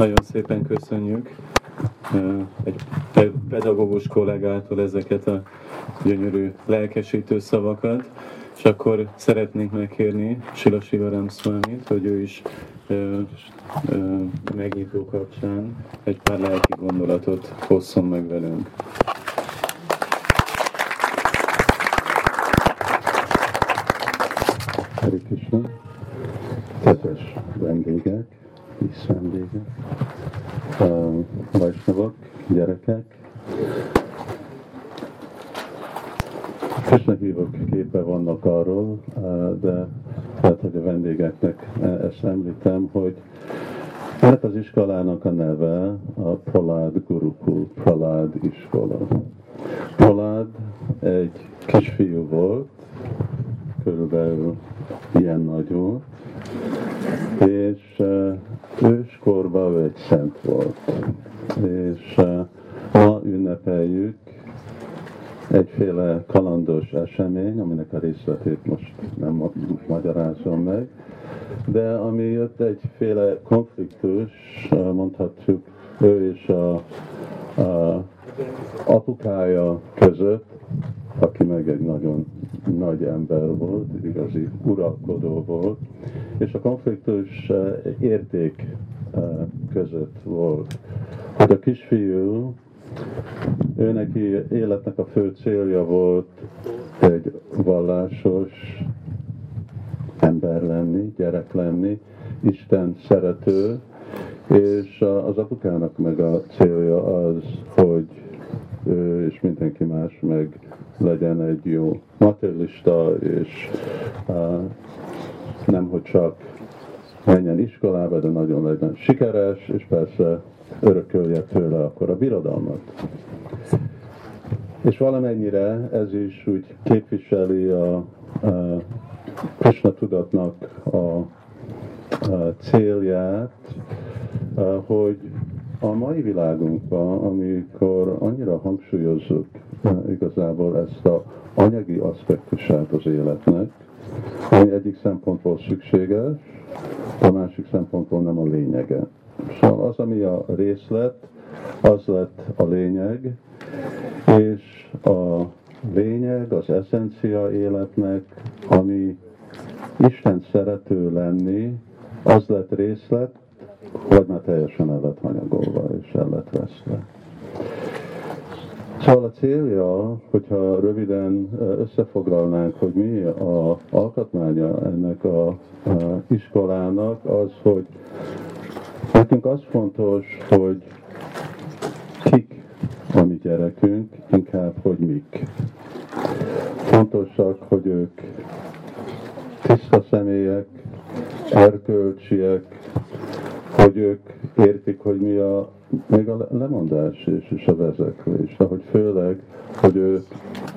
Nagyon szépen köszönjük egy pedagógus kollégától ezeket a gyönyörű lelkesítő szavakat, és akkor szeretnék megkérni Sila Sivaram Swamit, hogy ő is megnyitó kapcsán egy pár lelki gondolatot hozzon meg velünk. Hare Krishna, kedves vendégek, kis vendégek, uh, vajsnavok, gyerekek. Krishna hívok képe vannak arról, uh, de lehet, hogy a vendégeknek ezt említem, hogy ennek az iskolának a neve a Pralád Gurukul, Pralád iskola. Pralád egy kisfiú volt, körülbelül ilyen nagy volt, és uh, egy szent volt. És uh, ma ünnepeljük egyféle kalandos esemény, aminek a részletét most nem magyarázom meg, de ami jött egyféle konfliktus, mondhatjuk, ő és a, a apukája között, aki meg egy nagyon nagy ember volt, igazi uralkodó volt, és a konfliktus eh, érték eh, között volt, hogy a kisfiú, ő neki életnek a fő célja volt egy vallásos ember lenni, gyerek lenni, Isten szerető, és az apukának meg a célja az, hogy ő és mindenki más meg legyen egy jó materialista, és uh, nem, hogy csak menjen iskolába, de nagyon legyen sikeres, és persze örökölje tőle akkor a birodalmat. És valamennyire ez is úgy képviseli a, a Krishna tudatnak a, a célját, a, hogy a mai világunkban, amikor annyira hangsúlyozzuk igazából ezt a anyagi aspektusát az életnek, ami egyik szempontból szükséges, a másik szempontból nem a lényege. Szóval az, ami a részlet, az lett a lényeg, és a lényeg, az eszencia életnek, ami Isten szerető lenni, az lett részlet, vagy már teljesen el lett hanyagolva és el lett veszve. Szóval a célja, hogyha röviden összefoglalnánk, hogy mi a alkotmánya ennek a, iskolának, az, hogy nekünk az fontos, hogy kik a mi gyerekünk, inkább, hogy mik. Fontosak, hogy ők tiszta személyek, erkölcsiek, hogy ők értik, hogy mi a, még a lemondás és, és a vezeklés, hogy főleg, hogy ők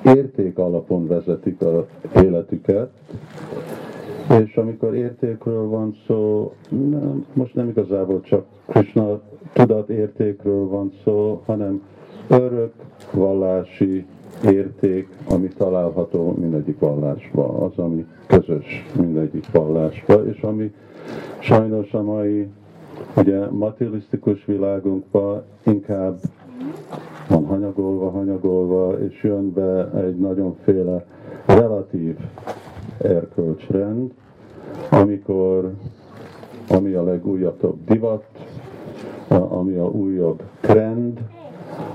érték alapon vezetik az életüket, és amikor értékről van szó, nem, most nem igazából csak Krishna tudat értékről van szó, hanem örök vallási érték, ami található mindegyik vallásban, az, ami közös mindegyik vallásban, és ami sajnos a mai ugye, materialisztikus világunkban inkább van hanyagolva, hanyagolva, és jön be egy nagyonféle relatív erkölcsrend, amikor ami a legújabb divat, ami a újabb trend,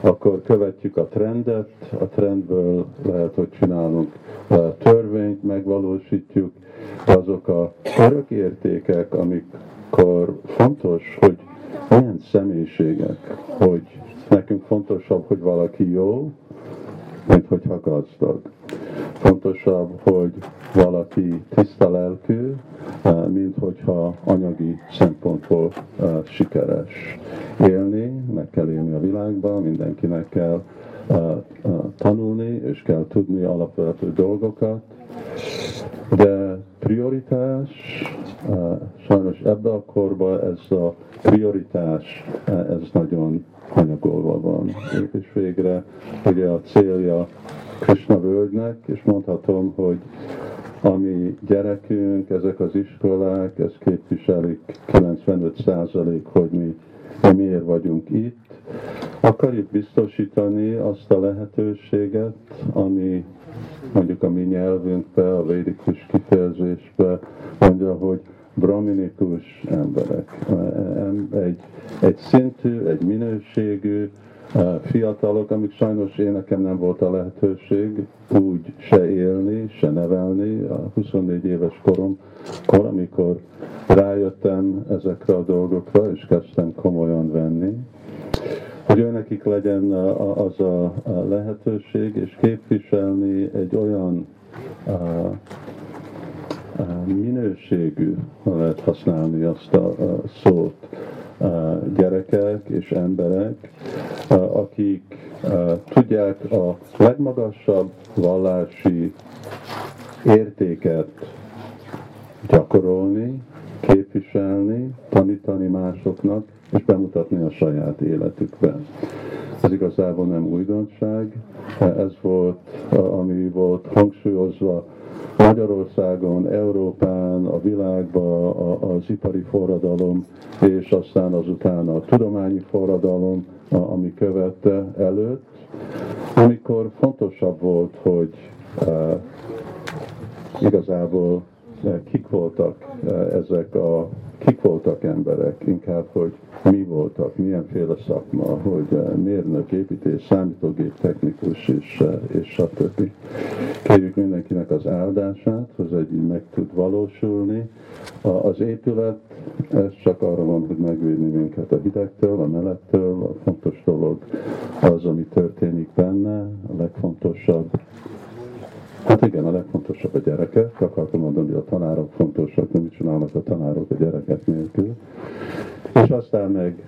akkor követjük a trendet, a trendből lehet, hogy csinálunk törvényt, megvalósítjuk, azok a örök értékek, amikor fontos, hogy olyan személyiségek, hogy nekünk fontosabb, hogy valaki jó, mint hogyha gazdag. Fontosabb, hogy valaki tiszta lelkű, eh, mint hogyha anyagi szempontból eh, sikeres. Élni, meg kell élni a világban, mindenkinek kell eh, tanulni, és kell tudni alapvető dolgokat, de prioritás, sajnos ebbe a korba ez a prioritás, ez nagyon hanyagolva van. És végre ugye a célja Krishna völgynek, és mondhatom, hogy ami gyerekünk, ezek az iskolák, ez képviselik 95% hogy mi hogy miért vagyunk itt. Akarjuk biztosítani azt a lehetőséget, ami mondjuk a mi nyelvünkbe, a védikus kifejezésbe mondja, hogy brahminikus emberek. Egy, egy szintű, egy minőségű, fiatalok, amik sajnos én nekem nem volt a lehetőség úgy se élni, se nevelni a 24 éves koromkor, amikor rájöttem ezekre a dolgokra, és kezdtem komolyan venni, hogy nekik legyen az a lehetőség, és képviselni egy olyan minőségű, ha lehet használni azt a szót, gyerekek és emberek, akik tudják a legmagasabb vallási értéket gyakorolni, képviselni, tanítani másoknak, és bemutatni a saját életükben. Ez igazából nem újdonság, ez volt, ami volt hangsúlyozva Magyarországon, Európán, a világban az ipari forradalom, és aztán azután a tudományi forradalom, ami követte előtt, amikor fontosabb volt, hogy uh, igazából kik voltak uh, ezek a kik voltak emberek, inkább, hogy mi voltak, milyenféle szakma, hogy eh, mérnök, építés, számítógép technikus és, eh, és stb. Kérjük mindenkinek az áldását, hogy egy meg tud valósulni. Az épület, ez csak arra van, hogy megvédni minket a hidegtől, a melettől, a fontos dolog az, ami történik benne, a legfontosabb Hát igen, a legfontosabb a gyerekek. Akartam mondani, hogy a tanárok fontosak, nem mit csinálnak a tanárok a gyerekek nélkül. És aztán meg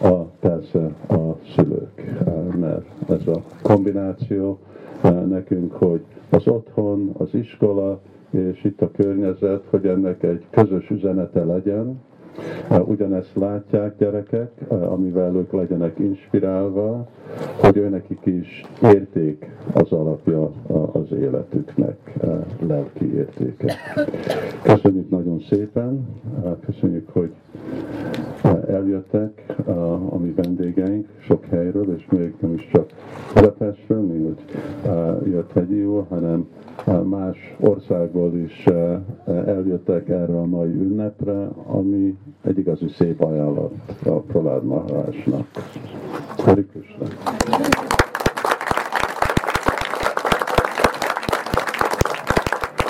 a, persze a szülők, mert ez a kombináció nekünk, hogy az otthon, az iskola, és itt a környezet, hogy ennek egy közös üzenete legyen, Ugyanezt látják gyerekek, amivel ők legyenek inspirálva, hogy őnekik is érték az alapja az életüknek, lelki értéke. Köszönjük nagyon szépen, köszönjük, hogy eljöttek a mi vendégeink sok helyről, és még nem is csak Budapestről, még hogy jött Hegyi úr, hanem más országból is eljöttek erre a mai ünnepre, ami egy igazi szép ajánlat a Pralád Maharásnak. Hari Krishna.